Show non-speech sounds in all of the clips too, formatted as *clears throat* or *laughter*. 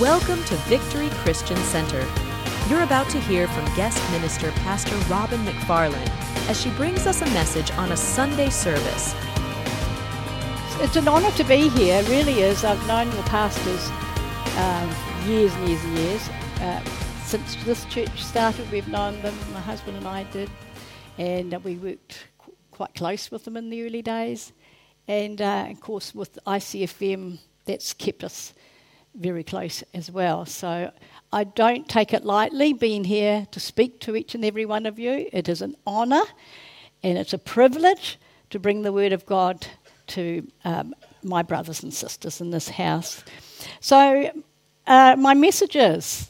Welcome to Victory Christian Center. You're about to hear from guest minister Pastor Robyn McFarlane as she brings us a message on a Sunday service. It's an honour to be here, it really is. I've known your pastors um, years and years and years. Uh, since this church started, we've known them, my husband and I did, and we worked qu- quite close with them in the early days. And uh, of course, with ICFM, that's kept us very close as well. So I don't take it lightly being here to speak to each and every one of you. It is an honour and it's a privilege to bring the Word of God to um, my brothers and sisters in this house. So uh, my message is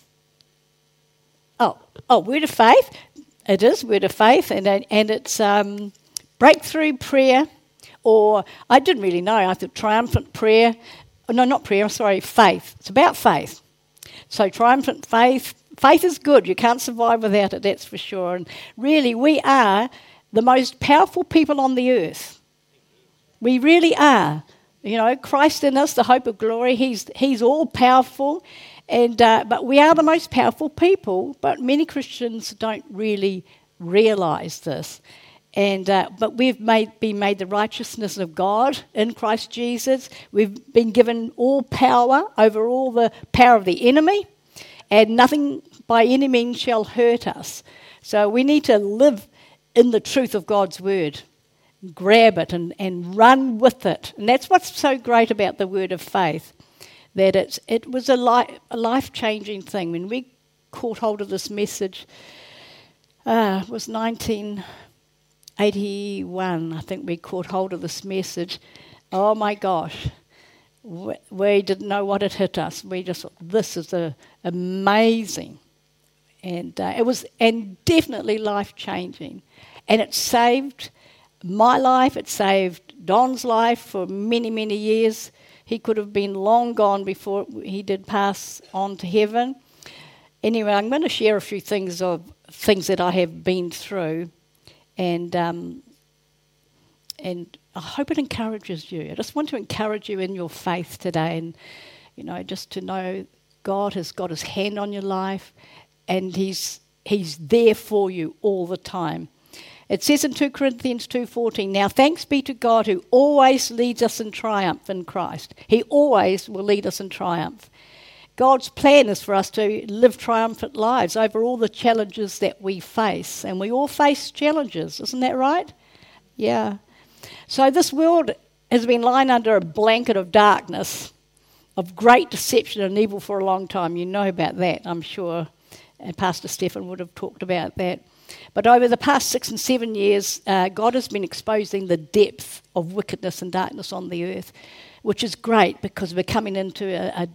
oh, oh, Word of Faith. It is Word of Faith, and, and it's um, breakthrough prayer. Or I didn't really know. I thought triumphant prayer no, not prayer, I'm sorry, faith. It's about faith. So, triumphant faith. Faith is good. You can't survive without it, that's for sure. And really, we are the most powerful people on the earth. We really are. You know, Christ in us, the hope of glory, He's, he's all powerful. And, uh, but we are the most powerful people, but many Christians don't really realize this. And, uh, but we've made, been made the righteousness of God in Christ Jesus. We've been given all power over all the power of the enemy, and nothing by any means shall hurt us. So we need to live in the truth of God's word, grab it and, and run with it. And that's what's so great about the word of faith, that it's, it was a, li- a life changing thing. When we caught hold of this message, uh, it was 19. 81, I think we caught hold of this message. Oh my gosh, we, didn't know what had hit us. We just thought, this is a, amazing. And uh, it was, and definitely life changing. And it saved my life, it saved Don's life for many, many years. He could have been long gone before he did pass on to heaven. Anyway, I'm going to share a few things of things that I have been through and um, and I hope it encourages you. I just want to encourage you in your faith today, and you know, just to know God has got His hand on your life, and He's He's there for you all the time. It says in 2 Corinthians 2:14, "Now thanks be to God who always leads us in triumph in Christ. He always will lead us in triumph. God's plan is for us to live triumphant lives over all the challenges that we face. And we all face challenges, isn't that right? Yeah. So this world has been lying under a blanket of darkness, of great deception and evil for a long time. You know about that, I'm sure. And Pastor Stephen would have talked about that. But over the past six and seven years, uh, God has been exposing the depth of wickedness and darkness on the earth, which is great because we're coming into a, a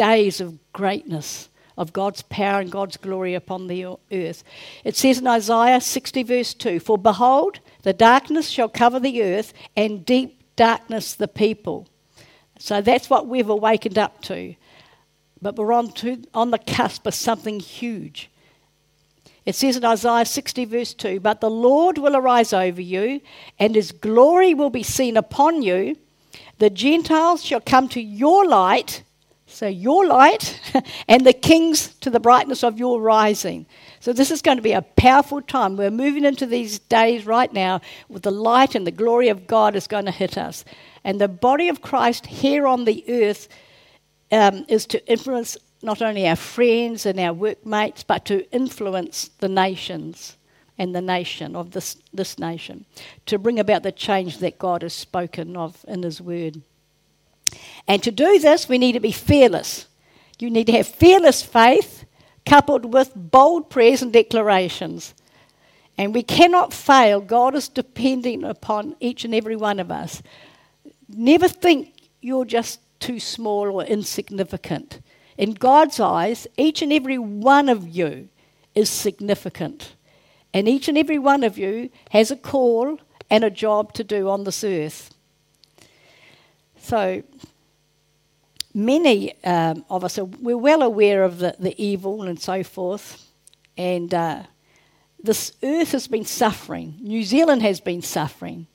days of greatness of God's power and God's glory upon the earth. It says in Isaiah 60, verse 2 For behold, the darkness shall cover the earth, and deep darkness the people. So that's what we've awakened up to. But we're on, to, on the cusp of something huge. It says in Isaiah 60, verse 2 But the Lord will arise over you, and his glory will be seen upon you. The Gentiles shall come to your light so your light *laughs* and the kings to the brightness of your rising. So this is going to be a powerful time. We're moving into these days right now with the light and the glory of God is going to hit us. And the body of Christ here on the earth um, is to influence not only our friends and our workmates, but to influence the nations and the nation of this, this nation, to bring about the change that God has spoken of in His Word. And to do this, we need to be fearless. You need to have fearless faith coupled with bold prayers and declarations. And we cannot fail. God is depending upon each and every one of us. Never think you're just too small or insignificant. In God's eyes, each and every one of you is significant. And each and every one of you has a call and a job to do on this earth. So, many um, of us are we're well aware of the, the evil and so forth, and uh, this earth has been suffering. New Zealand has been suffering,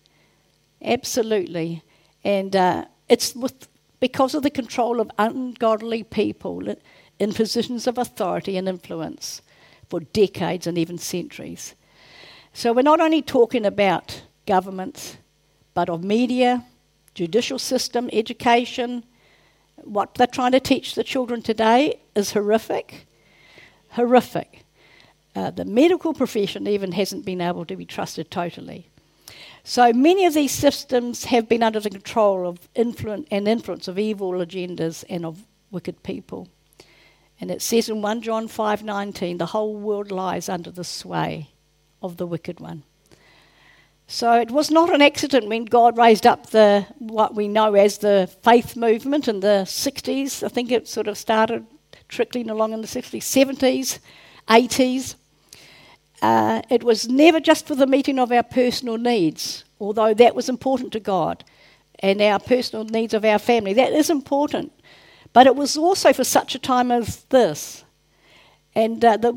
absolutely, and uh, it's with because of the control of ungodly people in positions of authority and influence for decades and even centuries. So we're not only talking about governments, but of media, judicial system, education. What they're trying to teach the children today is horrific. Horrific. Uh, the medical profession even hasn't been able to be trusted totally. So many of these systems have been under the control of influence and influence of evil agendas and of wicked people. And it says in 1 John 5:19, the whole world lies under the sway of the wicked one. So it was not an accident when God raised up the what we know as the faith movement in the 60s. I think it sort of started trickling along in the 60s, 70s, 80s. Uh, it was never just for the meeting of our personal needs, although that was important to God, and our personal needs of our family. That is important. But it was also for such a time as this. And uh, the,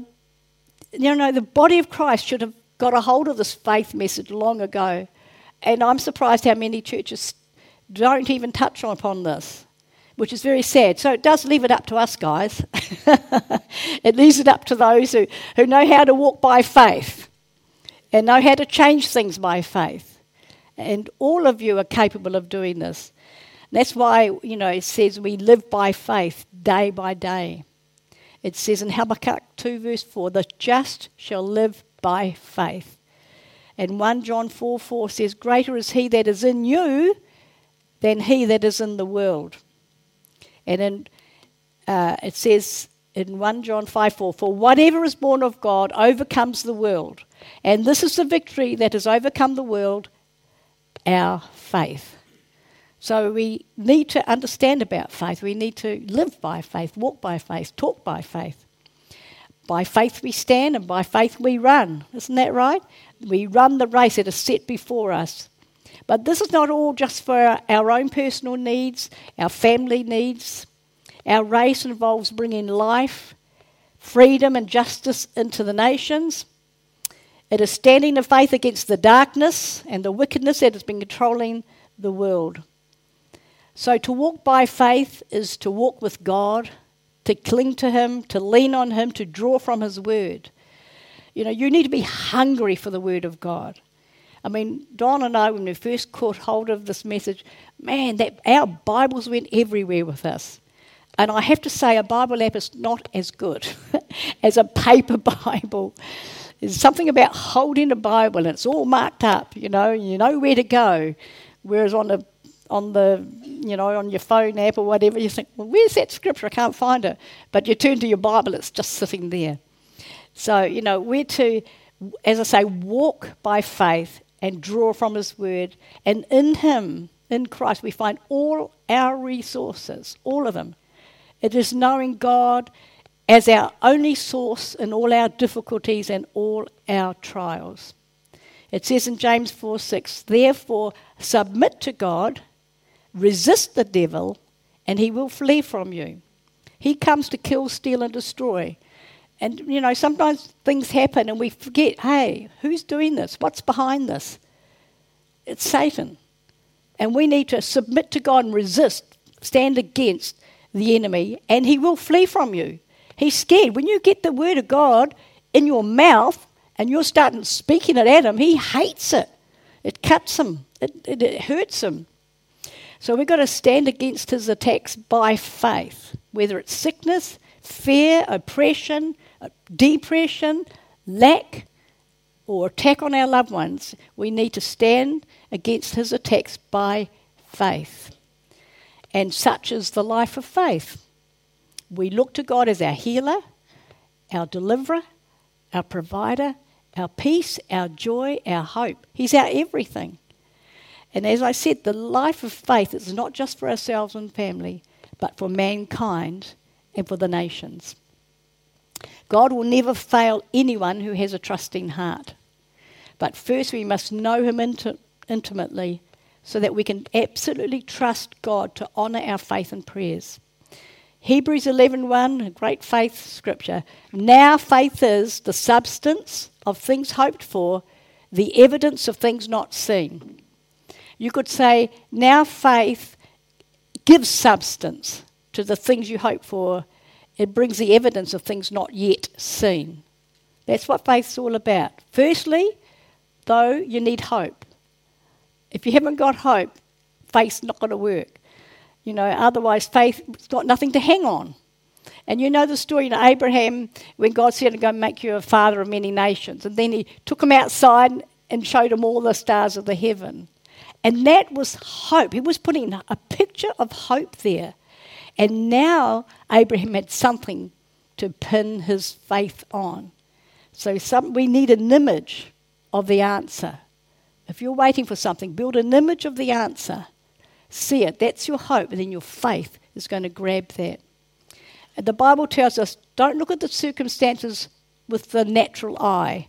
you know, the body of Christ should have got a hold of this faith message long ago. And I'm surprised how many churches don't even touch upon this, which is very sad. So it does leave it up to us, guys. *laughs* it leaves it up to those who, who know how to walk by faith and know how to change things by faith. And all of you are capable of doing this. That's why, you know, it says we live by faith day by day. It says in Habakkuk 2, verse 4, the just shall live by faith. And 1 John 4 4 says, Greater is he that is in you than he that is in the world. And in, uh, it says in 1 John 5 4, For whatever is born of God overcomes the world. And this is the victory that has overcome the world, our faith. So we need to understand about faith. We need to live by faith, walk by faith, talk by faith. By faith we stand and by faith we run. Isn't that right? We run the race that is set before us. But this is not all just for our own personal needs, our family needs. Our race involves bringing life, freedom, and justice into the nations. It is standing in faith against the darkness and the wickedness that has been controlling the world. So, to walk by faith is to walk with God to cling to Him, to lean on Him, to draw from His Word. You know, you need to be hungry for the Word of God. I mean, Don and I, when we first caught hold of this message, man, that our Bibles went everywhere with us. And I have to say, a Bible app is not as good *laughs* as a paper *laughs* Bible. There's something about holding a Bible and it's all marked up, you know, you know where to go. Whereas on a on the, you know, on your phone app or whatever, you think, well, where's that scripture? I can't find it. But you turn to your Bible, it's just sitting there. So, you know, we're to, as I say, walk by faith and draw from His Word. And in Him, in Christ, we find all our resources, all of them. It is knowing God as our only source in all our difficulties and all our trials. It says in James 4 6, therefore submit to God, Resist the devil, and he will flee from you. He comes to kill, steal, and destroy. And, you know, sometimes things happen and we forget hey, who's doing this? What's behind this? It's Satan. And we need to submit to God and resist, stand against the enemy, and he will flee from you. He's scared. When you get the word of God in your mouth and you're starting speaking it at him, he hates it. It cuts him, it, it, it hurts him. So we've got to stand against his attacks by faith, whether it's sickness, fear, oppression, uh, depression, lack, or attack on our loved ones. We need to stand against his attacks by faith. And such is the life of faith. We look to God as our healer, our deliverer, our provider, our peace, our joy, our hope. He's our everything. And as I said, the life of faith is not just for ourselves and family, but for mankind and for the nations. God will never fail anyone who has a trusting heart. But first, we must know Him int- intimately so that we can absolutely trust God to honour our faith and prayers. Hebrews 11:1, a great faith scripture. Now faith is the substance of things hoped for, the evidence of things not seen. You could say, now faith gives substance to the things you hope for. It brings the evidence of things not yet seen. That's what faith's all about. Firstly, though, you need hope. If you haven't got hope, faith's not going to work. You know, otherwise, faith's got nothing to hang on. And you know the story, you know, Abraham, when God said, I'm going to make you a father of many nations. And then he took him outside and showed him all the stars of the heaven. And that was hope. He was putting a picture of hope there. And now Abraham had something to pin his faith on. So some, we need an image of the answer. If you're waiting for something, build an image of the answer. See it. That's your hope. And then your faith is going to grab that. And the Bible tells us don't look at the circumstances with the natural eye,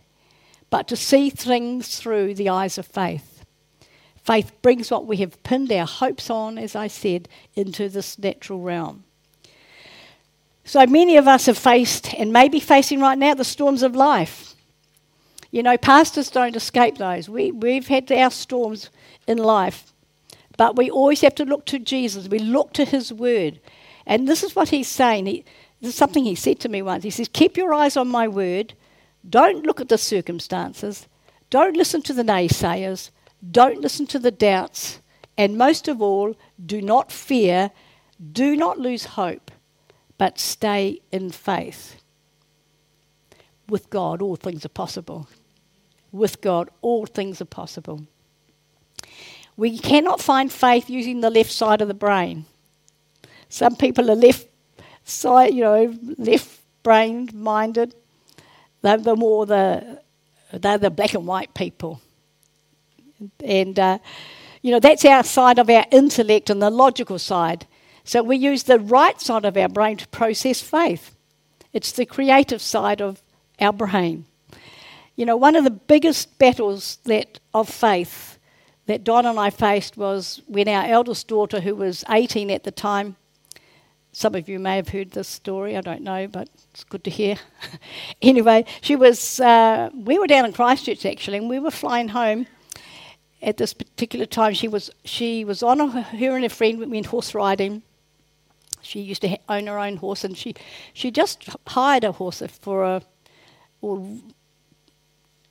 but to see things through the eyes of faith. Faith brings what we have pinned our hopes on, as I said, into this natural realm. So many of us have faced, and may be facing right now, the storms of life. You know, pastors don't escape those. We, we've had our storms in life, but we always have to look to Jesus. We look to His Word. And this is what He's saying. He, this is something He said to me once. He says, Keep your eyes on my Word. Don't look at the circumstances. Don't listen to the naysayers. Don't listen to the doubts. And most of all, do not fear. Do not lose hope, but stay in faith. With God, all things are possible. With God, all things are possible. We cannot find faith using the left side of the brain. Some people are left side, you know, left brain minded. They're the more the they're the black and white people. And, uh, you know, that's our side of our intellect and the logical side. So we use the right side of our brain to process faith. It's the creative side of our brain. You know, one of the biggest battles that of faith that Don and I faced was when our eldest daughter, who was 18 at the time, some of you may have heard this story, I don't know, but it's good to hear. *laughs* anyway, she was, uh, we were down in Christchurch actually, and we were flying home at this particular time, she was she was on a, her and a friend went horse riding. She used to own her own horse, and she she just hired a horse for a. Or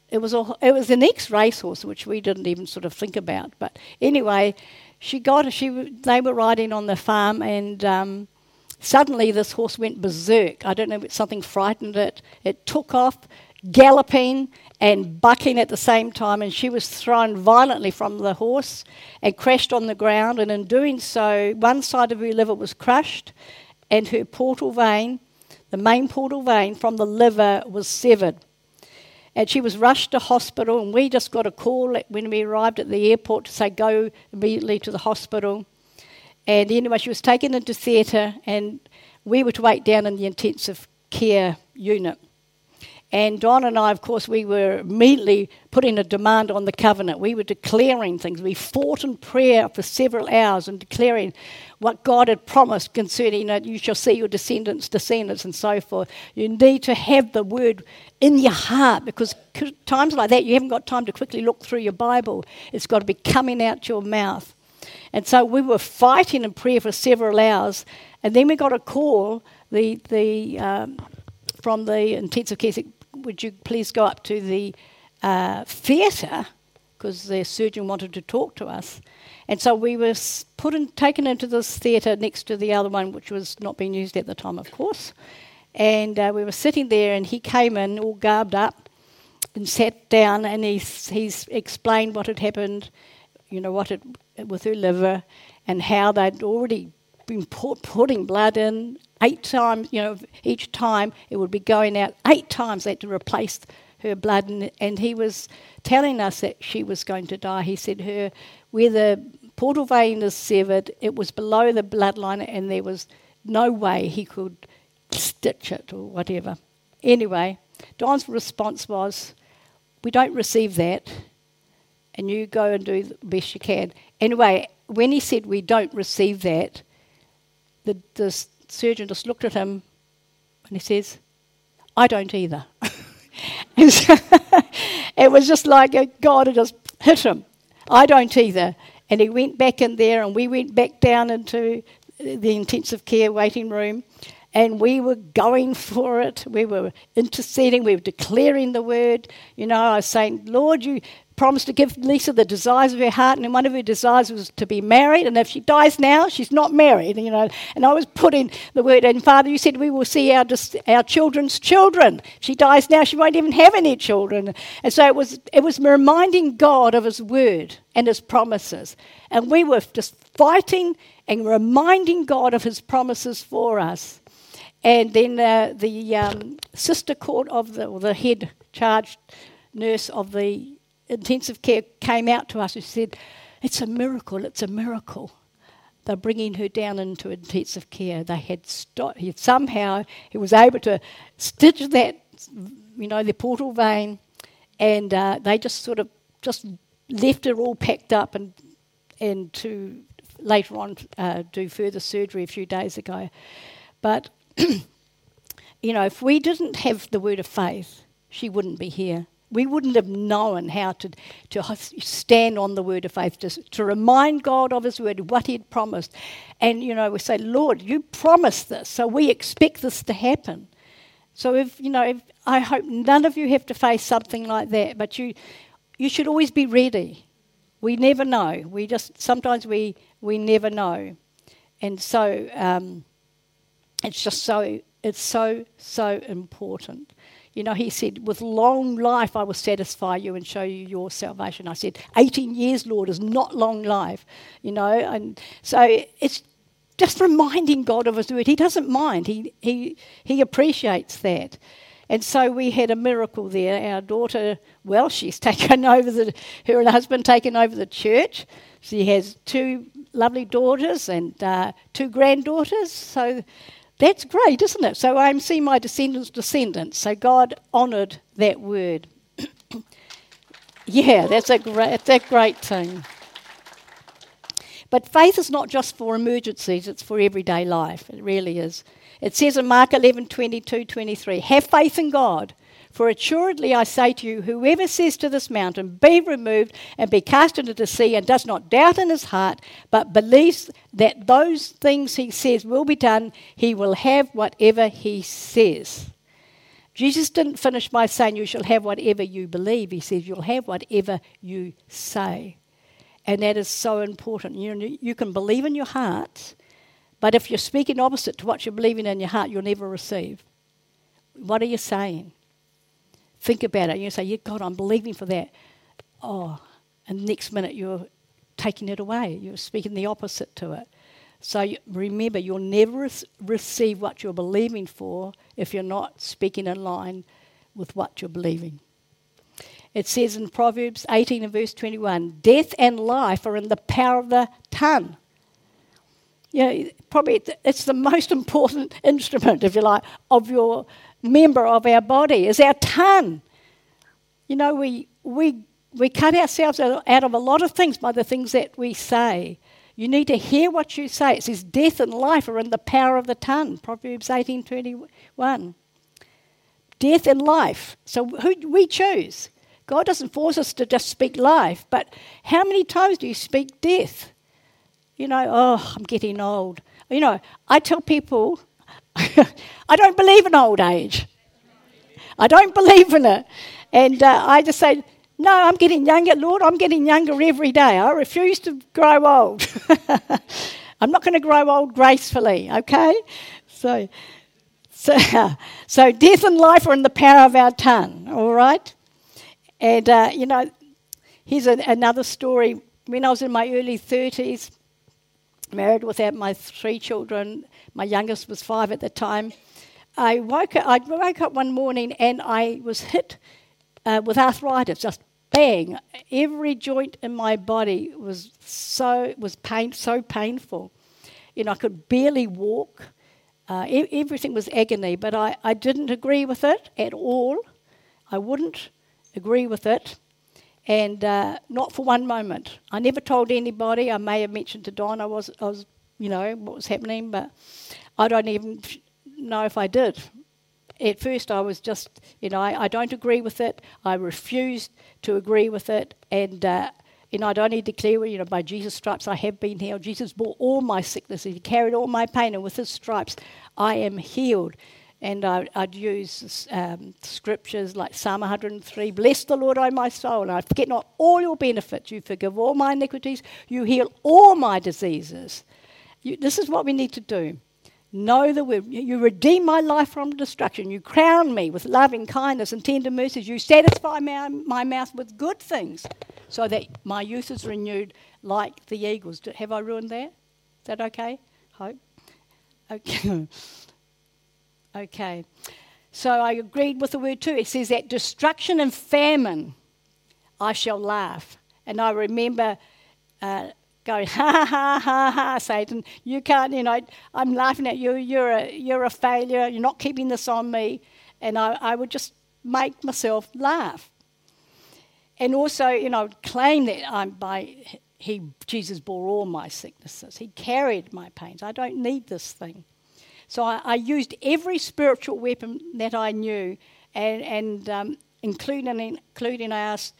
it was a it was an ex racehorse, which we didn't even sort of think about. But anyway, she got she they were riding on the farm, and um, suddenly this horse went berserk. I don't know if something frightened it. It took off, galloping, and bucking at the same time, and she was thrown violently from the horse and crashed on the ground. And in doing so, one side of her liver was crushed, and her portal vein, the main portal vein from the liver, was severed. And she was rushed to hospital, and we just got a call when we arrived at the airport to say go immediately to the hospital. And anyway, she was taken into theatre, and we were to wait down in the intensive care unit. And Don and I, of course, we were immediately putting a demand on the covenant. We were declaring things. We fought in prayer for several hours and declaring what God had promised concerning that you shall see your descendants, descendants, and so forth. You need to have the word in your heart because times like that, you haven't got time to quickly look through your Bible. It's got to be coming out your mouth. And so we were fighting in prayer for several hours. And then we got a call the, the, um, from the intensive care would you please go up to the uh, theatre because the surgeon wanted to talk to us. And so we were put in, taken into this theatre next to the other one, which was not being used at the time, of course. And uh, we were sitting there, and he came in all garbed up and sat down, and he, he's explained what had happened, you know, what had with her liver, and how they'd already been put, putting blood in eight times, you know, each time it would be going out eight times. They had to replace her blood, and, and he was telling us that she was going to die. He said her where the portal vein is severed, it was below the bloodline, and there was no way he could stitch it or whatever. Anyway, Don's response was, "We don't receive that." And you go and do the best you can. Anyway, when he said we don't receive that, the, the surgeon just looked at him and he says, I don't either. *laughs* *laughs* it was just like uh, God had just hit him. I don't either. And he went back in there, and we went back down into the intensive care waiting room, and we were going for it. We were interceding. We were declaring the word. You know, I was saying, Lord, you promised to give Lisa the desires of her heart, and one of her desires was to be married. And if she dies now, she's not married. You know, and I was putting the word. And Father, you said we will see our our children's children. If she dies now, she won't even have any children. And so it was it was reminding God of His word and His promises, and we were just fighting and reminding God of His promises for us. And then uh, the um, sister court of the, or the head charge nurse of the intensive care came out to us and said, It's a miracle, it's a miracle. They're bringing her down into intensive care. They had stopped, somehow he was able to stitch that, you know, the portal vein, and uh, they just sort of just left her all packed up and and to later on uh, do further surgery a few days ago. But *clears throat* you know, if we didn't have the word of faith, she wouldn't be here we wouldn't have known how to, to stand on the word of faith, to, to remind God of his word, what he had promised. And, you know, we say, Lord, you promised this, so we expect this to happen. So, if, you know, if, I hope none of you have to face something like that, but you, you should always be ready. We never know. We just, sometimes we, we never know. And so, um, it's just so, it's so, so important. You know, he said, With long life I will satisfy you and show you your salvation. I said, 18 years, Lord, is not long life. You know, and so it's just reminding God of his word. He doesn't mind, he, he, he appreciates that. And so we had a miracle there. Our daughter, well, she's *laughs* taken over the, her and husband taken over the church. She has two lovely daughters and uh, two granddaughters. So that's great, isn't it? So I'm seeing my descendants' descendants. So God honoured that word. *coughs* yeah, that's a great, that's a great thing. But faith is not just for emergencies, it's for everyday life. It really is. It says in Mark 11 22 23, have faith in God for assuredly I say to you, whoever says to this mountain, Be removed and be cast into the sea, and does not doubt in his heart, but believes that those things he says will be done, he will have whatever he says. Jesus didn't finish by saying, You shall have whatever you believe. He says, You'll have whatever you say. And that is so important. You, know, you can believe in your heart, but if you're speaking opposite to what you're believing in your heart, you'll never receive. What are you saying? Think about it. And you say, yeah, God, I'm believing for that. Oh, and next minute you're taking it away. You're speaking the opposite to it. So you, remember, you'll never receive what you're believing for if you're not speaking in line with what you're believing. It says in Proverbs 18 and verse 21 Death and life are in the power of the tongue. Know, probably it's the most *laughs* important instrument, if you like, of your member of our body is our tongue. You know, we, we, we cut ourselves out of a lot of things by the things that we say. You need to hear what you say. It says, Death and life are in the power of the tongue. Proverbs 18 21. Death and life. So who we choose. God doesn't force us to just speak life, but how many times do you speak death? You know, oh, I'm getting old. You know, I tell people *laughs* I don't believe in old age. I don't believe in it. And uh, I just say, no, I'm getting younger, Lord. I'm getting younger every day. I refuse to grow old. *laughs* I'm not going to grow old gracefully, okay? So, so, *laughs* so death and life are in the power of our tongue, all right? And, uh, you know, here's a, another story. When I was in my early 30s, married without my three children, my youngest was five at the time. I woke up, I woke up one morning and I was hit uh, with arthritis, just bang. Every joint in my body was so was pain so painful. You know, I could barely walk. Uh, everything was agony, but I, I didn't agree with it at all. I wouldn't agree with it, and uh, not for one moment. I never told anybody. I may have mentioned to Don I was I was you know, what was happening, but I don't even know if I did. At first, I was just, you know, I, I don't agree with it. I refused to agree with it, and uh, know I'd only declare, you know, by Jesus' stripes I have been healed. Jesus bore all my sicknesses. He carried all my pain, and with his stripes I am healed. And I, would use um, scriptures like Psalm 103 Bless the Lord, O my soul, and I forget not all your benefits. You forgive all my iniquities. You heal all my diseases. You, this is what we need to do. Know word. You redeem my life from destruction. You crown me with loving kindness and tender mercies. You satisfy my, my mouth with good things so that my youth is renewed like the eagles. Have I ruined that? Is that okay? Hope. Okay. *laughs* okay. So I agreed with the word too. It says that destruction and famine, I shall laugh. And I remember uh, going, *laughs* ha ha ha ha, Satan, you can't, you know, I'm laughing at you. You're a, you're a failure. You're not keeping this on me. And I, I would just make myself laugh and also, you know, claim that I'm by he Jesus bore all my sicknesses. He carried my pains. I don't need this thing. So I, I used every spiritual weapon that I knew, and, and um, including including I asked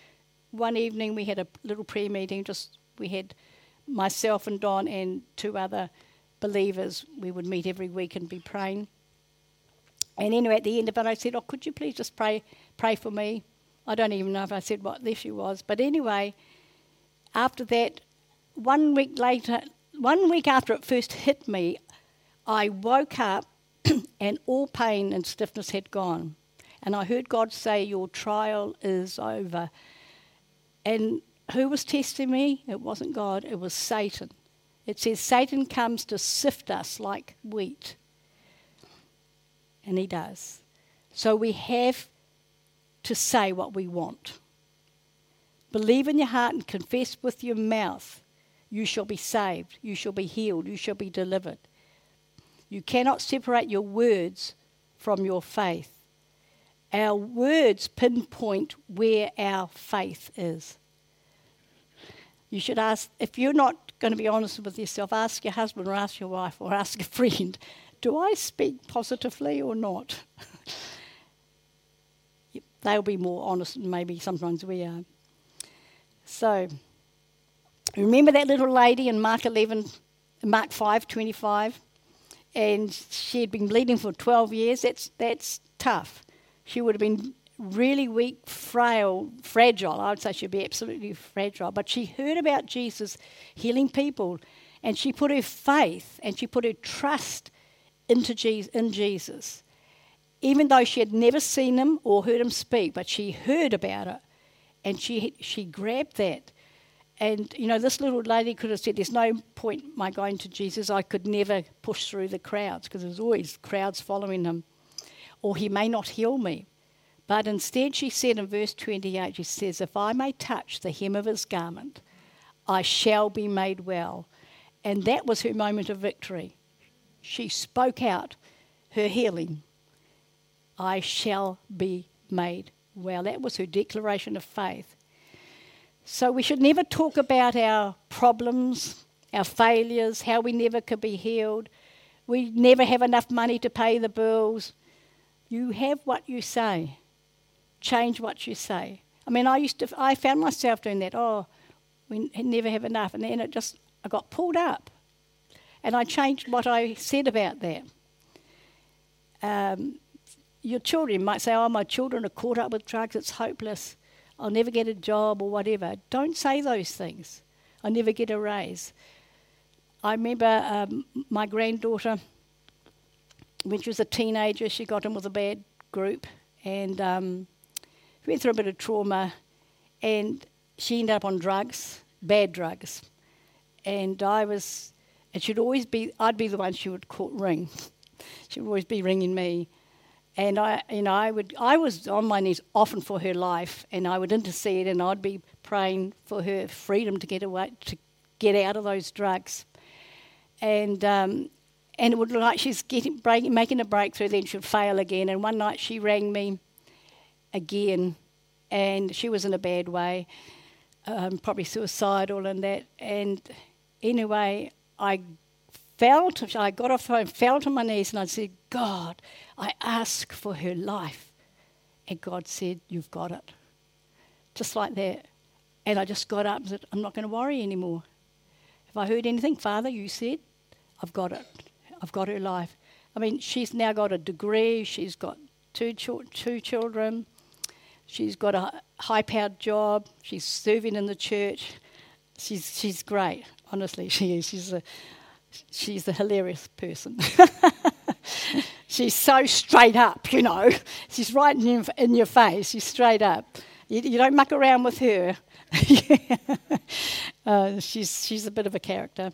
one evening we had a little prayer meeting. Just we had myself and Don and two other believers. We would meet every week and be praying. And anyway, at the end of it, I said, "Oh, could you please just pray pray for me?" I don't even know if I said what the issue was. But anyway, after that, one week later, one week after it first hit me, I woke up *clears throat* and all pain and stiffness had gone. And I heard God say, Your trial is over. And who was testing me? It wasn't God, it was Satan. It says, Satan comes to sift us like wheat. And he does. So we have to say what we want. Believe in your heart and confess with your mouth, you shall be saved, you shall be healed, you shall be delivered. You cannot separate your words from your faith. Our words pinpoint where our faith is. You should ask, if you're not going to be honest with yourself, ask your husband or ask your wife or ask a friend, *laughs* do I speak positively or not? *laughs* they'll be more honest than maybe sometimes we are. So, remember that little lady in Mark 11, Mark 5, 25? And she had been bleeding for 12 years. That's, that's tough. She would have been really weak, frail, fragile. I would say she'd be absolutely fragile. But she heard about Jesus healing people, and she put her faith and she put her trust into Jesus, in Jesus even though she had never seen him or heard him speak, but she heard about it and she, she grabbed that. And, you know, this little lady could have said, There's no point my going to Jesus. I could never push through the crowds because there's always crowds following him. Or he may not heal me. But instead, she said in verse 28, she says, If I may touch the hem of his garment, I shall be made well. And that was her moment of victory. She spoke out her healing. I shall be made well. That was her declaration of faith. So we should never talk about our problems, our failures, how we never could be healed. We never have enough money to pay the bills. You have what you say. Change what you say. I mean, I used to, I found myself doing that. Oh, we never have enough. And then it just, I got pulled up. And I changed what I said about that. Um, your children might say, Oh, my children are caught up with drugs, it's hopeless. I'll never get a job or whatever. Don't say those things. I'll never get a raise. I remember um, my granddaughter, when she was a teenager, she got in with a bad group and um, went through a bit of trauma and she ended up on drugs, bad drugs. And I was, it should always be, I'd be the one she would call, ring. *laughs* she would always be ringing me and I, you know, I would, I was on my knees often for her life, and I would intercede, and I'd be praying for her freedom to get away, to get out of those drugs, and um, and it would look like she's getting, break, making a breakthrough, then she'd fail again. And one night she rang me again, and she was in a bad way, um, probably suicidal and that. And anyway, I felt, I got off phone, fell to my knees, and I said, God, I ask for her life. And God said, You've got it. Just like that. And I just got up and said, I'm not going to worry anymore. If I heard anything, Father, you said, I've got it. I've got her life. I mean, she's now got a degree, she's got two, ch- two children, she's got a high powered job, she's serving in the church. She's, she's great, honestly, *laughs* she is. She's a, she's a hilarious person. *laughs* she's so straight up, you know. She's right in your, in your face, she's straight up. You, you don't muck around with her. *laughs* uh, she's, she's a bit of a character.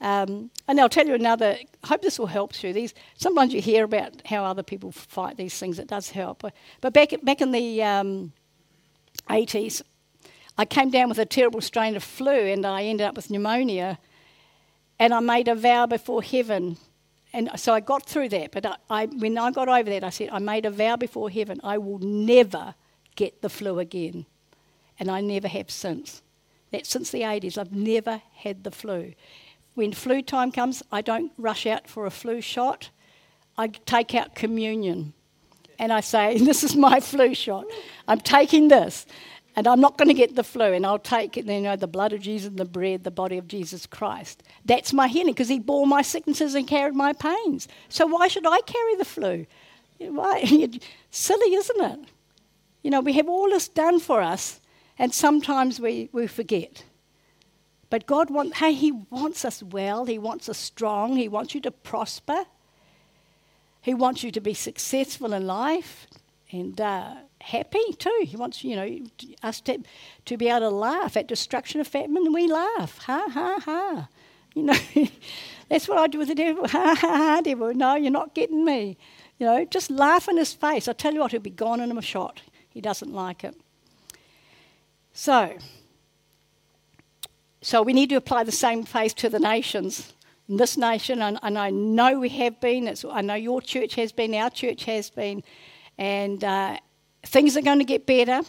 Um, and I'll tell you another. I hope this will help you. These sometimes you hear about how other people fight these things. It does help. But back back in the um, 80s, I came down with a terrible strain of flu, and I ended up with pneumonia. And I made a vow before heaven, and so I got through that. But I, I, when I got over that, I said I made a vow before heaven. I will never get the flu again, and I never have since. That since the 80s, I've never had the flu when flu time comes, I don't rush out for a flu shot. I take out communion and I say, *laughs* This is my flu shot. I'm taking this and I'm not going to get the flu. And I'll take you know, the blood of Jesus and the bread, the body of Jesus Christ. That's my healing because he bore my sicknesses and carried my pains. So why should I carry the flu? Why? *laughs* Silly, isn't it? You know, we have all this done for us and sometimes we, we forget. But God wants, hey, He wants us well. He wants us strong. He wants you to prosper. He wants you to be successful in life and uh, happy too. He wants, you know, us to, to be able to laugh at destruction of famine. We laugh. Ha, ha, ha. You know, *laughs* that's what I do with the devil. Ha, ha, ha, devil. No, you're not getting me. You know, just laugh in his face. I tell you what, he'll be gone in a shot. He doesn't like it. So, so we need to apply the same faith to the nations. In this nation, and, and I know we have been, it's, I know your church has been, our church has been, and uh, things are going to get better.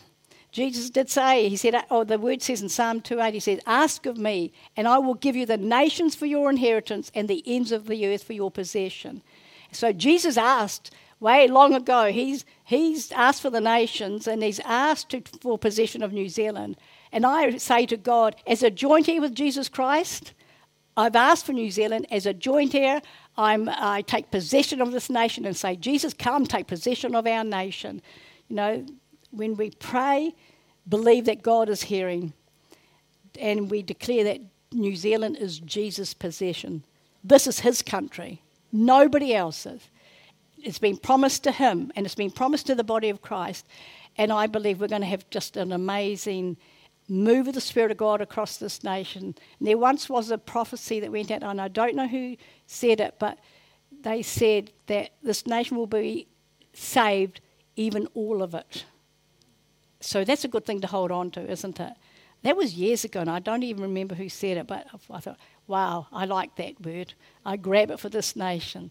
Jesus did say, He said, or the word says in Psalm 2:8, He says, Ask of me, and I will give you the nations for your inheritance and the ends of the earth for your possession. So Jesus asked way long ago, He's, he's asked for the nations and He's asked to, for possession of New Zealand. And I say to God, as a joint heir with Jesus Christ, I've asked for New Zealand as a joint heir. I'm, I take possession of this nation and say, Jesus, come take possession of our nation. You know, when we pray, believe that God is hearing, and we declare that New Zealand is Jesus' possession. This is his country, nobody else's. It's been promised to him, and it's been promised to the body of Christ. And I believe we're going to have just an amazing move of the Spirit of God across this nation. And there once was a prophecy that went out, and I don't know who said it, but they said that this nation will be saved, even all of it. So that's a good thing to hold on to, isn't it? That was years ago, and I don't even remember who said it, but I thought, wow, I like that word. I grab it for this nation.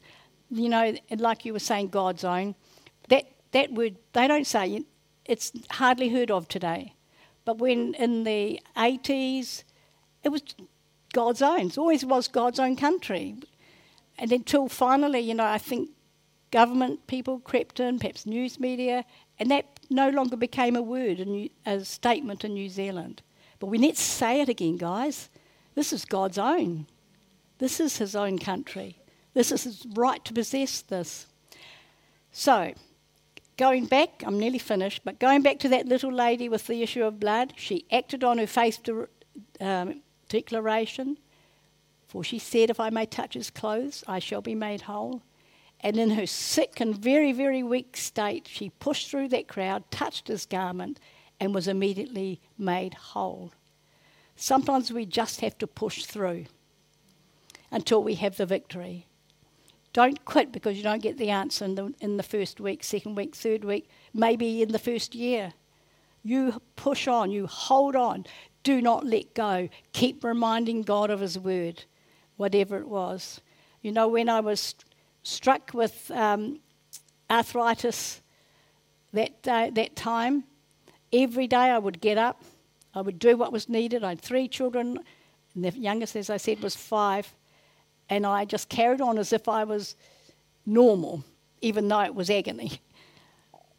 You know, like you were saying, God's own. That, that word, they don't say it, it's hardly heard of today. But when in the 80s, it was God's own. It always was God's own country. And until finally, you know, I think government people crept in, perhaps news media, and that no longer became a word, a, new, a statement in New Zealand. But we need to say it again, guys. This is God's own. This is his own country. This is his right to possess this. So, going back, I'm nearly finished, but going back to that little lady with the issue of blood, she acted on her faith de- um, declaration. For she said, If I may touch his clothes, I shall be made whole. And in her sick and very, very weak state, she pushed through that crowd, touched his garment, and was immediately made whole. Sometimes we just have to push through until we have the victory. Don't quit because you don't get the answer in the, in the first week, second week, third week, maybe in the first year. You push on, you hold on. Do not let go. Keep reminding God of His word, whatever it was. You know, when I was struck with um, arthritis that, uh, that time, every day I would get up, I would do what was needed. I had three children, and the youngest, as I said, was five and I just carried on as if I was normal, even though it was agony.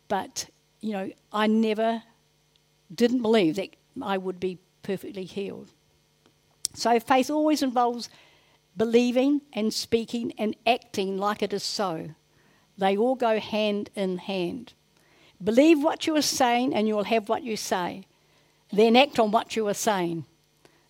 But, you know, I never didn't believe that I would be perfectly healed. So faith always involves believing and speaking and acting like it is so. They all go hand in hand. Believe what you are saying and you will have what you say. Then act on what you are saying.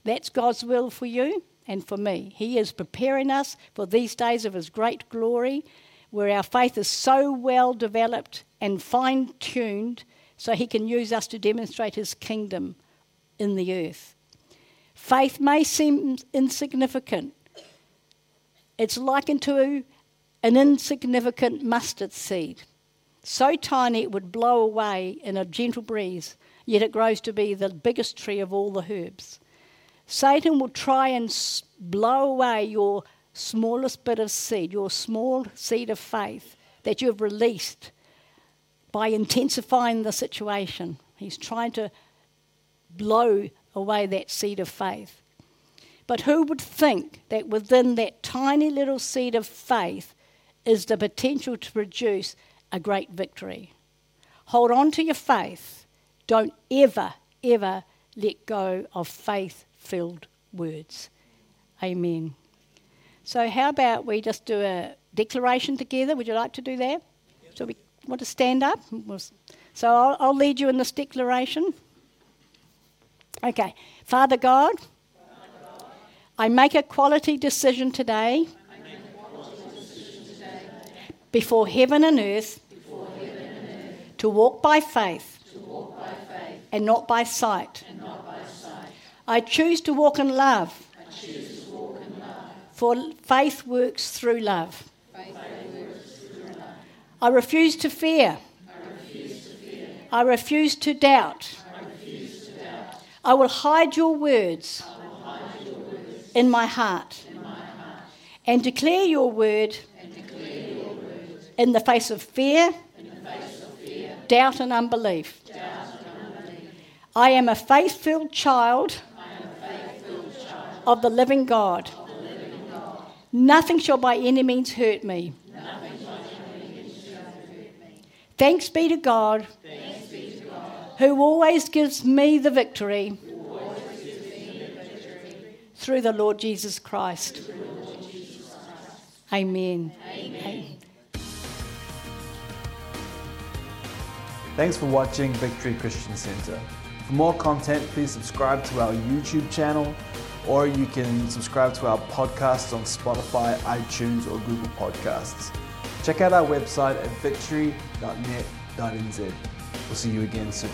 That's God's will for you and for me. He is preparing us for these days of His great glory, where our faith is so well developed and fine tuned so He can use us to demonstrate His kingdom in the earth. Faith may seem insignificant. It's likened to an insignificant mustard seed, so tiny it would blow away in a gentle breeze, yet it grows to be the biggest tree of all the herbs. Satan will try and blow away your smallest bit of seed, your small seed of faith that you have released by intensifying the situation. He's trying to blow away that seed of faith. But who would think that within that tiny little seed of faith is the potential to produce a great victory? Hold on to your faith. Don't ever, ever let go of faith filled words. Amen. So, how about we just do a declaration together? Would you like to do that? So, we want to stand up? So, I'll, I'll lead you in this declaration. Okay. Father God, I make a quality decision today before heaven and earth to walk by faith and not by sight. I choose to walk in love. For faith works through love. I refuse to fear. I refuse to doubt. I will hide your words, in, my heart, and declare your word, in, the face of fear, doubt, and unbelief. I am a faith filled child, of the living God. Nothing shall by any means hurt me. Thanks be to God who always gives me the victory, through the Lord Jesus Christ. Amen. Amen. Thanks for watching Victory Christian Center. For more content, please subscribe to our YouTube channel or you can subscribe to our podcasts on Spotify, iTunes, or Google Podcasts. Check out our website at victory.net.nz. We'll see you again soon.